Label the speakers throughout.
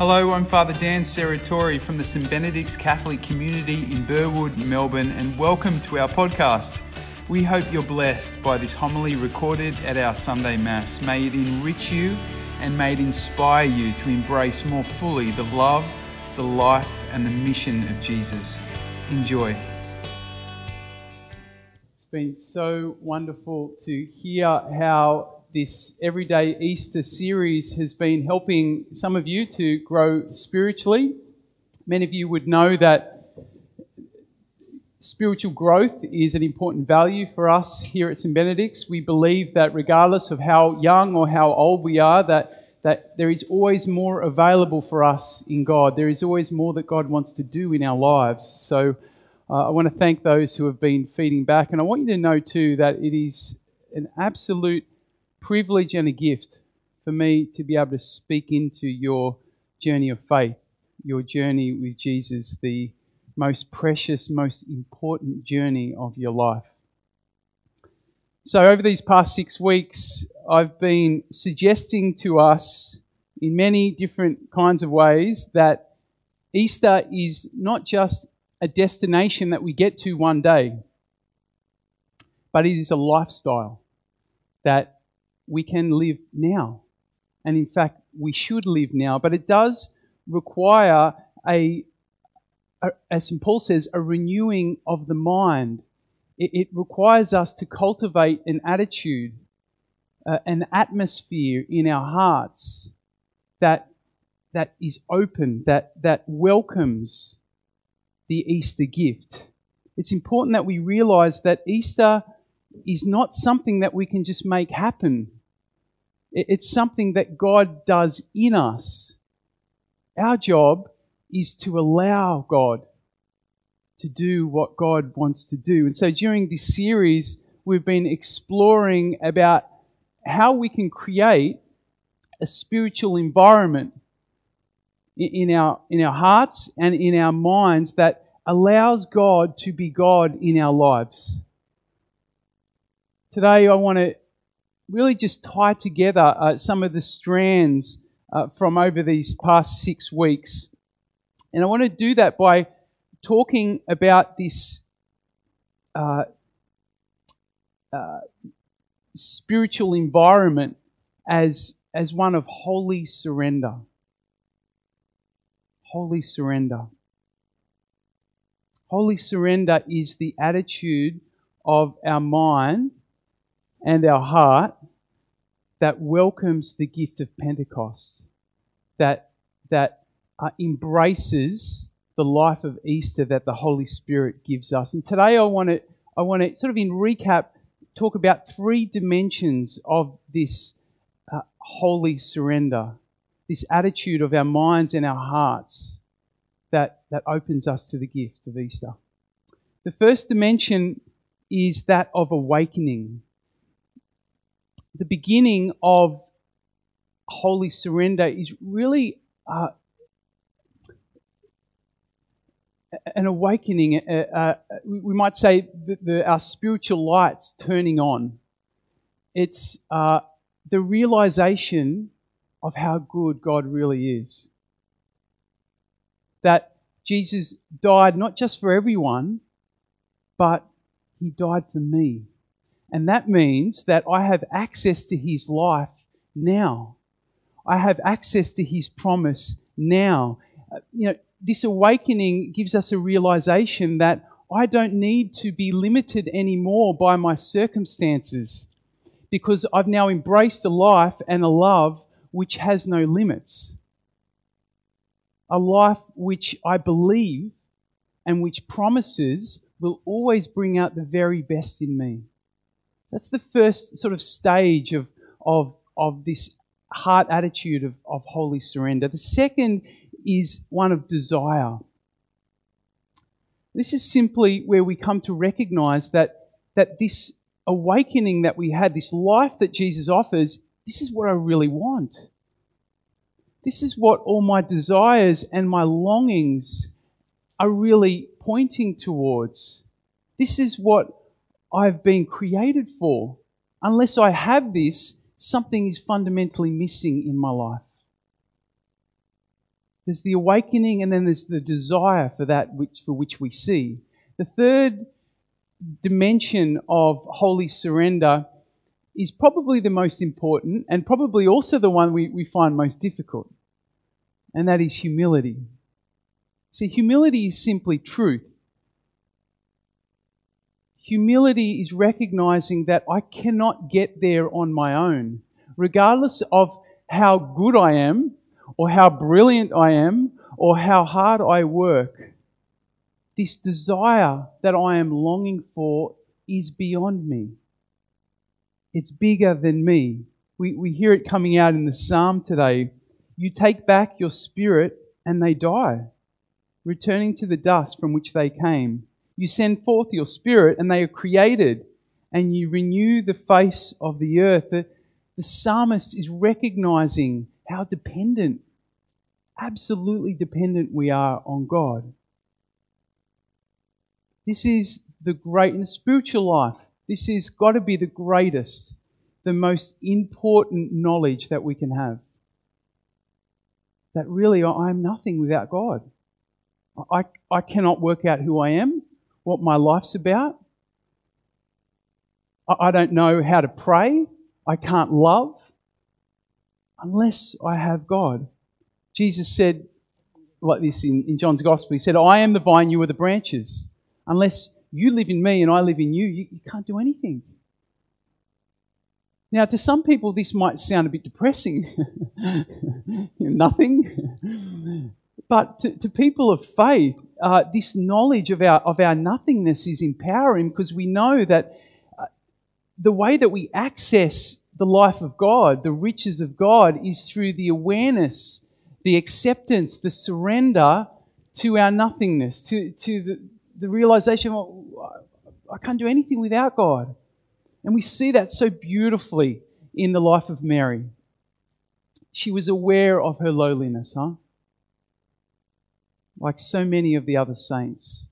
Speaker 1: Hello, I'm Father Dan Serratore from the St Benedict's Catholic community in Burwood, Melbourne, and welcome to our podcast. We hope you're blessed by this homily recorded at our Sunday Mass. May it enrich you and may it inspire you to embrace more fully the love, the life, and the mission of Jesus. Enjoy. It's been so wonderful to hear how this Everyday Easter series has been helping some of you to grow spiritually. Many of you would know that spiritual growth is an important value for us here at St. Benedict's. We believe that regardless of how young or how old we are, that, that there is always more available for us in God. There is always more that God wants to do in our lives. So uh, I want to thank those who have been feeding back. And I want you to know too that it is an absolute privilege and a gift for me to be able to speak into your journey of faith, your journey with Jesus, the most precious, most important journey of your life. So, over these past six weeks, I've been suggesting to us in many different kinds of ways that Easter is not just a destination that we get to one day, but it is a lifestyle that we can live now. And in fact, we should live now. But it does require a, a as St. Paul says, a renewing of the mind. It, it requires us to cultivate an attitude, uh, an atmosphere in our hearts that, that is open, that, that welcomes the Easter gift. It's important that we realize that Easter is not something that we can just make happen. It's something that God does in us. Our job is to allow God to do what God wants to do. And so during this series, we've been exploring about how we can create a spiritual environment in our, in our hearts and in our minds that allows God to be God in our lives. Today, I want to really just tie together uh, some of the strands uh, from over these past six weeks. And I want to do that by talking about this uh, uh, spiritual environment as, as one of holy surrender. Holy surrender. Holy surrender is the attitude of our mind and our heart that welcomes the gift of Pentecost, that, that uh, embraces the life of Easter that the Holy Spirit gives us. And today I want to, I want to sort of in recap talk about three dimensions of this uh, holy surrender, this attitude of our minds and our hearts that, that opens us to the gift of Easter. The first dimension is that of awakening the beginning of holy surrender is really uh, an awakening. Uh, uh, we might say the, the, our spiritual lights turning on. It's uh, the realization of how good God really is. That Jesus died not just for everyone, but he died for me. And that means that I have access to His life now. I have access to His promise now. Uh, you know, this awakening gives us a realization that I don't need to be limited anymore by my circumstances because I've now embraced a life and a love which has no limits. A life which I believe and which promises will always bring out the very best in me. That's the first sort of stage of, of, of this heart attitude of, of holy surrender. The second is one of desire. This is simply where we come to recognize that, that this awakening that we had, this life that Jesus offers, this is what I really want. This is what all my desires and my longings are really pointing towards. This is what I've been created for. Unless I have this, something is fundamentally missing in my life. There's the awakening, and then there's the desire for that which, for which we see. The third dimension of holy surrender is probably the most important and probably also the one we, we find most difficult, and that is humility. See, humility is simply truth. Humility is recognizing that I cannot get there on my own, regardless of how good I am, or how brilliant I am, or how hard I work. This desire that I am longing for is beyond me. It's bigger than me. We, we hear it coming out in the psalm today. You take back your spirit and they die, returning to the dust from which they came. You send forth your spirit and they are created, and you renew the face of the earth. The, the psalmist is recognizing how dependent, absolutely dependent we are on God. This is the great in the spiritual life. This has got to be the greatest, the most important knowledge that we can have. That really I'm nothing without God. I, I cannot work out who I am, what my life's about. I, don't know how to pray. I can't love unless I have God. Jesus said, like this in, in John's Gospel, He said, I am the vine, you are the branches. Unless you live in me and I live in you, you, you can't do anything. Now, to some people, this might sound a bit depressing. Nothing. But to, to, people of faith, uh, this knowledge of our, of our nothingness is empowering because we know that uh, the way that we access the life of God, the riches of God, is through the awareness, the acceptance, the surrender to our nothingness, to, to the, the realization, well, I can't do anything without God. And we see that so beautifully in the life of Mary. She was aware of her lowliness, huh? Like so many of the other saints,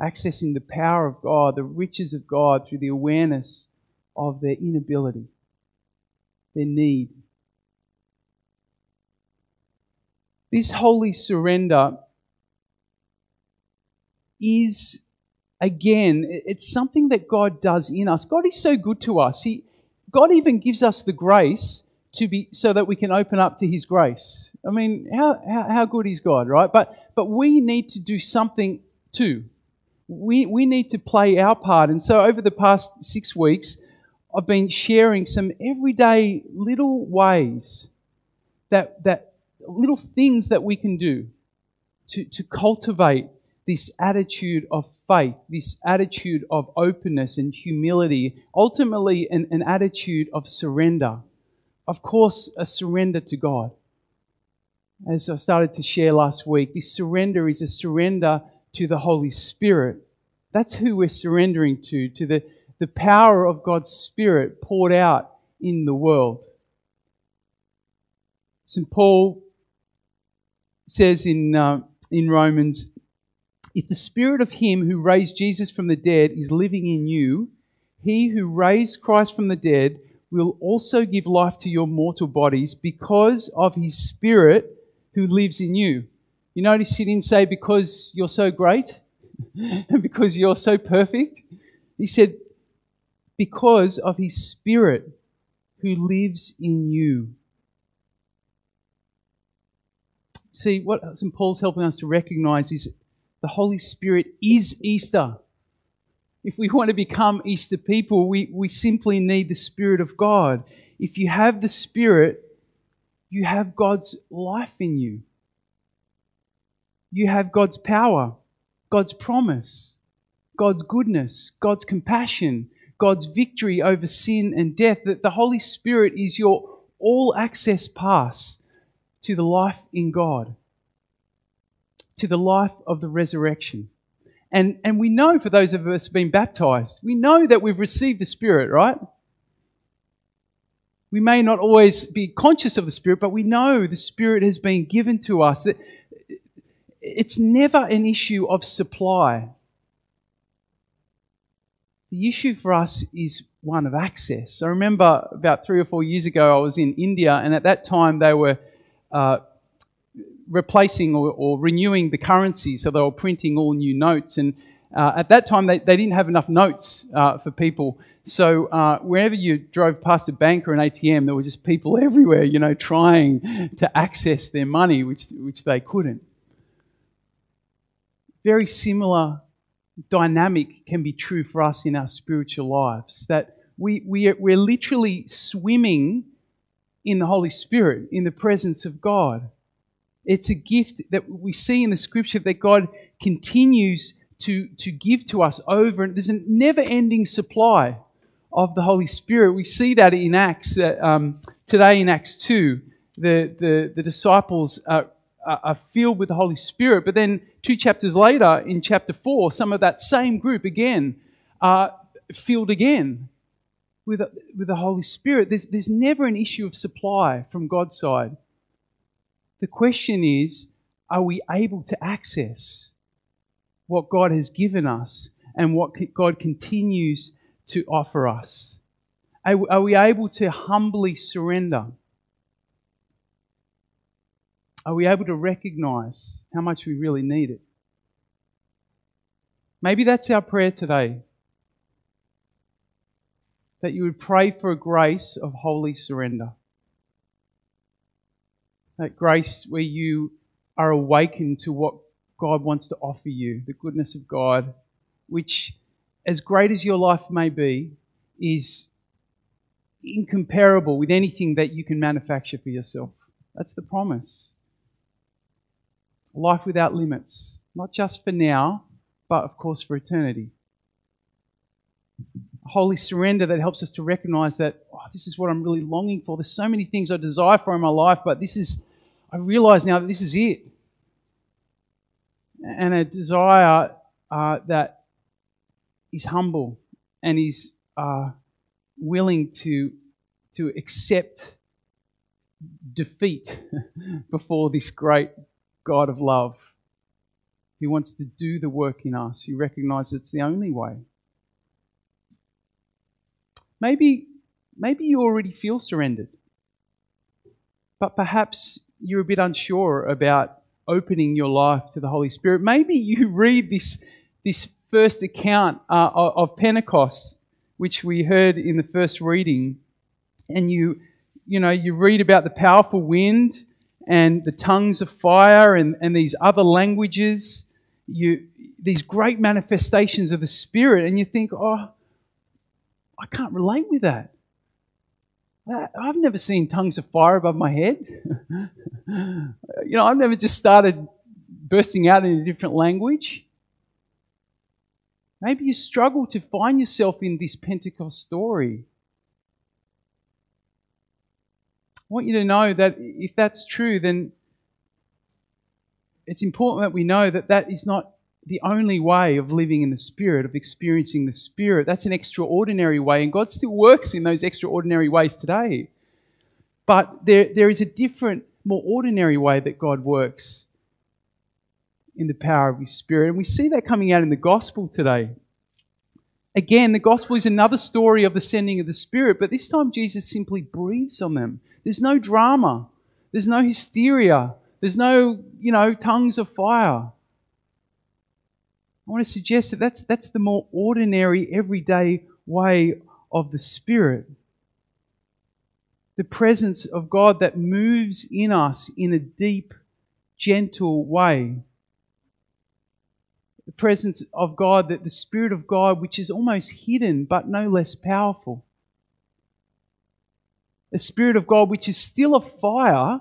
Speaker 1: accessing the power of God, the riches of God through the awareness of their inability, their need. This holy surrender is, again, it's something that God does in us. God is so good to us. He, God even gives us the grace to be so that we can open up to His grace. I mean, how, how, how good is God, right? But, but we need to do something too. We, we need to play our part. And so over the past six weeks, I've been sharing some everyday little ways that, that little things that we can do to, to cultivate this attitude of faith, this attitude of openness and humility, ultimately, an, an attitude of surrender. Of course, a surrender to God. As I started to share last week, this surrender is a surrender to the Holy Spirit. That's who we're surrendering to, to the, the power of God's Spirit poured out in the world. St. Paul says in, uh, in Romans if the spirit of him who raised Jesus from the dead is living in you, he who raised Christ from the dead will also give life to your mortal bodies because of his spirit who lives in you. You notice he didn't say because you're so great and because you're so perfect. He said because of his spirit who lives in you. See, what St. Paul's helping us to recognize is the Holy Spirit is Easter. If we want to become Easter people, we, we simply need the Spirit of God. If you have the Spirit, you have God's life in you. You have God's power, God's promise, God's goodness, God's compassion, God's victory over sin and death. That the Holy Spirit is your all access pass to the life in God to the life of the resurrection. And, and we know for those of us being baptized, we know that we've received the Spirit, right? We may not always be conscious of the Spirit, but we know the Spirit has been given to us. It's never an issue of supply. The issue for us is one of access. I remember about three or four years ago, I was in India, and at that time they were uh, replacing or, or, renewing the currency, so they were printing all new notes. And uh, at that time, they, they didn't have enough notes uh, for people. So uh, wherever you drove past a bank or an ATM, there were just people everywhere, you know, trying to access their money, which, which they couldn't. Very similar dynamic can be true for us in our spiritual lives. That we, we are, we're literally swimming in the Holy Spirit, in the presence of God. It's a gift that we see in the scripture that God continues to, to give to us over. There's a never ending supply of the Holy Spirit. We see that in Acts, uh, um, today in Acts 2. The, the, the disciples are, are filled with the Holy Spirit. But then two chapters later, in chapter 4, some of that same group again are filled again with, with the Holy Spirit. There's, there's never an issue of supply from God's side. The question is are we able to access what God has given us and what God continues to offer us? Are, we able to humbly surrender? Are we able to recognize how much we really need it? Maybe that's our prayer today. That you would pray for a grace of holy surrender. That grace where you are awakened to what God wants to offer you, the goodness of God, which, as great as your life may be, is incomparable with anything that you can manufacture for yourself. That's the promise life without limits, not just for now, but of course for eternity. Holy surrender that helps us to recognize that oh, this is what I'm really longing for. There's so many things I desire for in my life, but this is, I realize now that this is it. And a desire uh, that is humble and is uh, willing to, to accept defeat before this great God of love. He wants to do the work in us. You recognize it's the only way. Maybe, maybe you already feel surrendered, but perhaps you're a bit unsure about opening your life to the Holy Spirit. Maybe you read this, this first account uh, of Pentecost, which we heard in the first reading, and you, you know, you read about the powerful wind and the tongues of fire and, and these other languages, you, these great manifestations of the Spirit, and you think, oh, I can't relate with that. I've never seen tongues of fire above my head. you know, I've never just started bursting out in a different language. Maybe you struggle to find yourself in this Pentecost story. I want you to know that if that's true, then it's important that we know that that is not the only way of living in the Spirit, of experiencing the Spirit. That's an extraordinary way, and God still works in those extraordinary ways today. But there, there is a different, more ordinary way that God works in the power of His Spirit. And we see that coming out in the gospel today. Again, the gospel is another story of the sending of the Spirit, but this time Jesus simply breathes on them. There's no drama. There's no hysteria. There's no, you know, tongues of fire. I want to suggest that that's, that's the more ordinary, everyday way of the Spirit. The presence of God that moves in us in a deep, gentle way. The presence of God, that the Spirit of God, which is almost hidden but no less powerful a Spirit of God which is still a fire,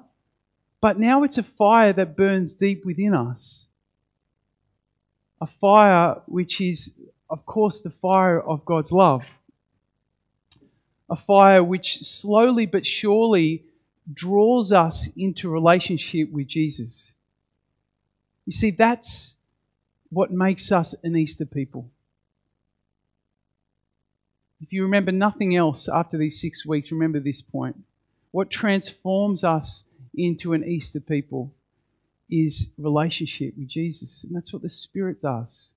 Speaker 1: but now it's a fire that burns deep within us. A fire which is, of course, the fire of God's love. A fire which slowly but surely draws us into relationship with Jesus. You see, that's what makes us an Easter people. If you remember nothing else after these six weeks, remember this point. What transforms us into an Easter people is relationship with Jesus. And that's what the Spirit does.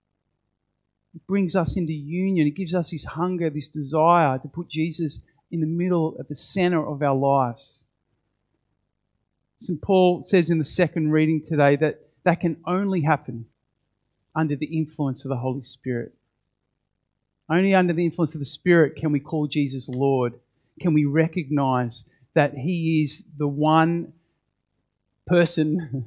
Speaker 1: It brings us into union. It gives us this hunger, this desire to put Jesus in the middle, at the center of our lives. St. Paul says in the second reading today that that can only happen under the influence of the Holy Spirit. Only under the influence of the Spirit can we call Jesus Lord. Can we recognize that He is the one person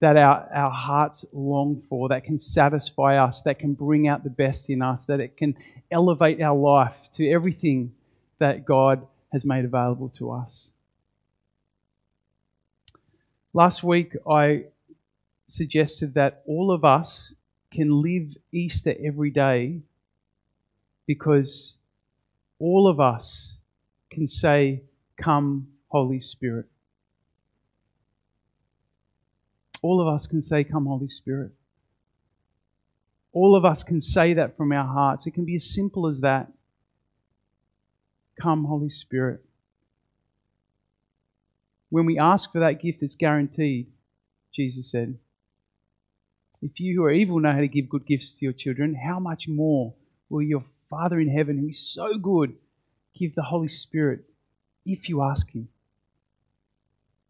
Speaker 1: that our, our hearts long for, that can satisfy us, that can bring out the best in us, that it can elevate our life to everything that God has made available to us. Last week, I suggested that all of us can live Easter every day because all of us can say, Come, Holy Spirit. All of us can say, Come, Holy Spirit. All of us can say that from our hearts. It can be as simple as that. Come, Holy Spirit. When we ask for that gift, it's guaranteed, Jesus said. If you who are evil know how to give good gifts to your children, how much more will your Father in heaven, who is so good, give the Holy Spirit if you ask Him?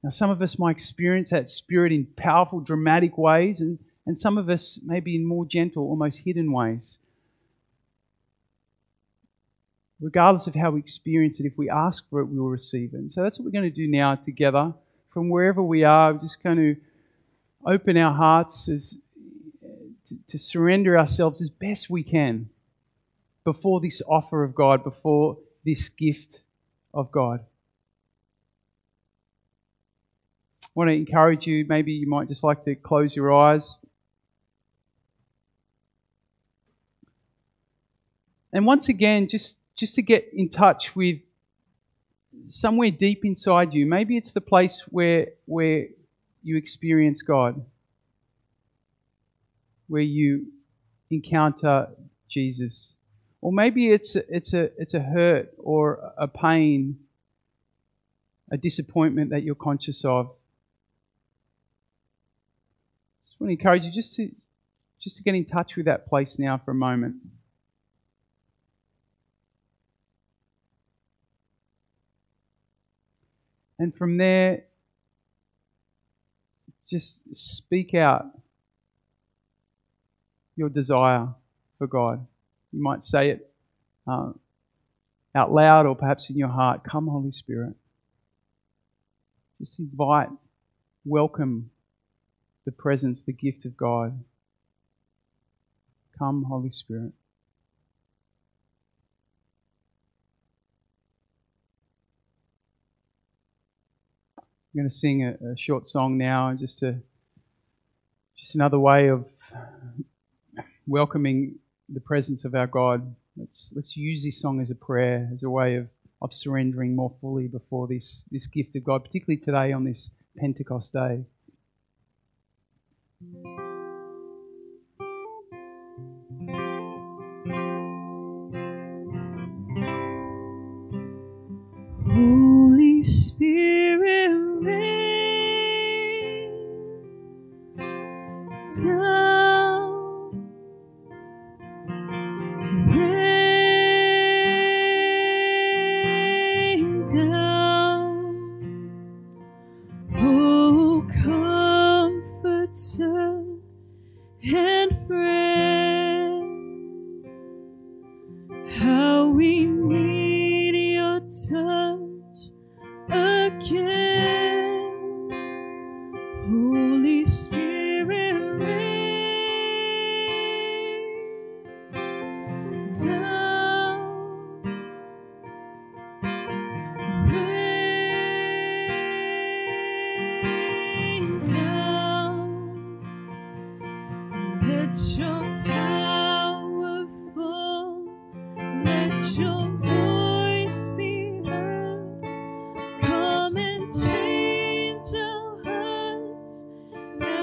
Speaker 1: Now, some of us might experience that Spirit in powerful, dramatic ways, and, and some of us maybe in more gentle, almost hidden ways. Regardless of how we experience it, if we ask for it, we will receive it. And so that's what we're going to do now together. From wherever we are, we're just going to open our hearts as, to, to surrender ourselves as best we can before this offer of God, before this gift of God. Want to encourage you, maybe you might just like to close your eyes. And once again, just, just to get in touch with somewhere deep inside you, maybe it's the place where, where you experience God, where you encounter Jesus. Or maybe it's, it's, a, it's a hurt or a pain, a disappointment that you're conscious of. I want to encourage you just to just to get in touch with that place now for a moment. And from there, just speak out your desire for God. You might say it uh, out loud or perhaps in your heart. Come, Holy Spirit. Just invite, welcome the presence, the gift of God. Come, Holy Spirit. I'm going to sing a, a short song now, just to just another way of welcoming the presence of our God. Let's let's use this song as a prayer, as a way of, of surrendering more fully before this, this gift of God, particularly today on this Pentecost day.
Speaker 2: Holy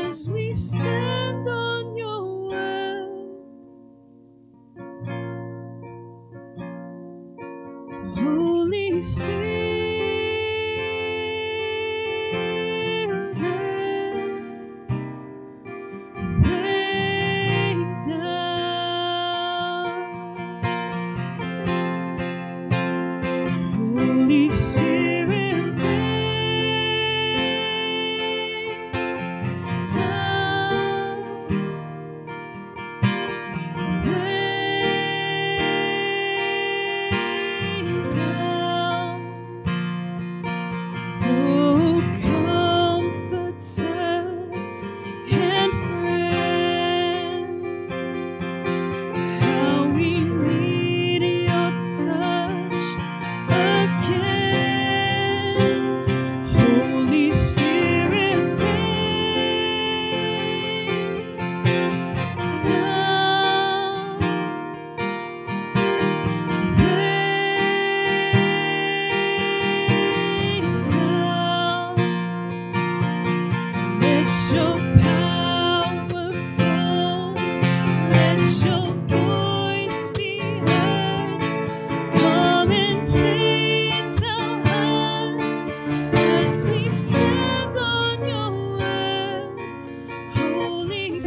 Speaker 2: as we stand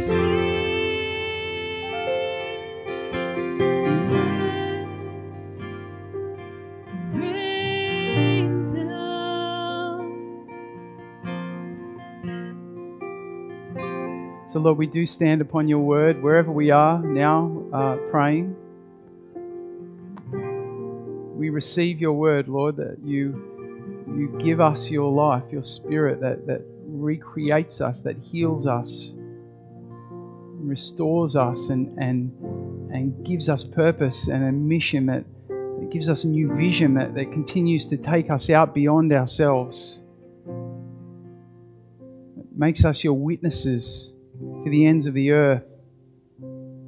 Speaker 1: So, Lord, we do stand upon your word wherever we are now uh, praying. We receive your word, Lord, that you, you give us your life, your spirit that, that recreates us, that heals us, restores us, and, and, and gives us purpose and a mission that, that gives us a new vision that, that continues to take us out beyond ourselves. It makes us your witnesses to the ends of the earth.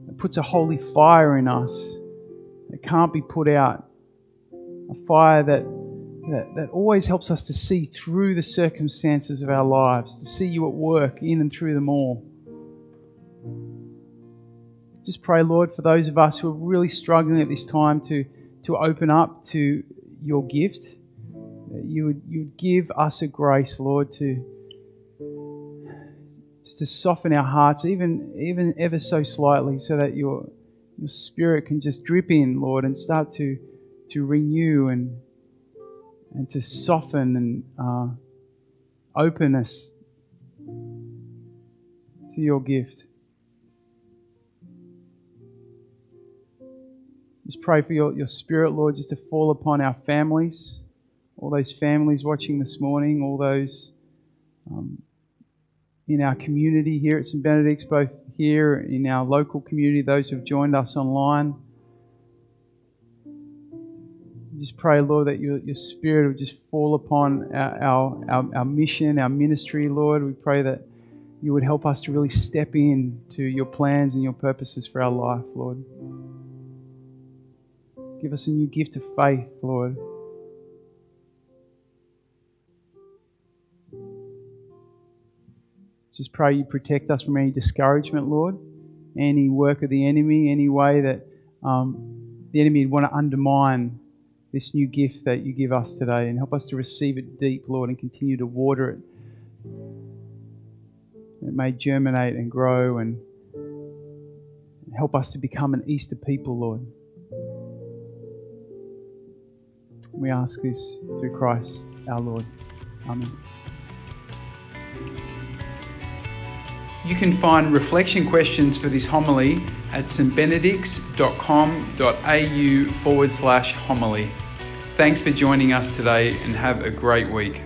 Speaker 1: It puts a holy fire in us that can't be put out. A fire that, that, that always helps us to see through the circumstances of our lives, to see you at work in and through them all. Just pray, Lord, for those of us who are really struggling at this time to, to open up to your gift. You would, you would give us a grace, Lord, to, to soften our hearts, even even ever so slightly, so that your your spirit can just drip in, Lord, and start to to renew and and to soften and uh, open us to your gift. Just pray for your, your spirit, Lord, just to fall upon our families, all those families watching this morning, all those um, in our community here at St. Benedict's, both here in our local community, those who have joined us online. Just pray, Lord, that your, your Spirit will just fall upon our, our, our, our mission, our ministry, Lord. We pray that you would help us to really step in to your plans and your purposes for our life, Lord. Give us a new gift of faith, Lord. Just pray you protect us from any discouragement, Lord, any work of the enemy, any way that um, the enemy would want to undermine this new gift that you give us today and help us to receive it deep, Lord, and continue to water it. It may germinate and grow and help us to become an Easter people, Lord. We ask this through Christ our Lord. Amen. You can find reflection questions for this homily at stbenedicts.com.au forward slash homily. Thanks for joining us today and have a great week.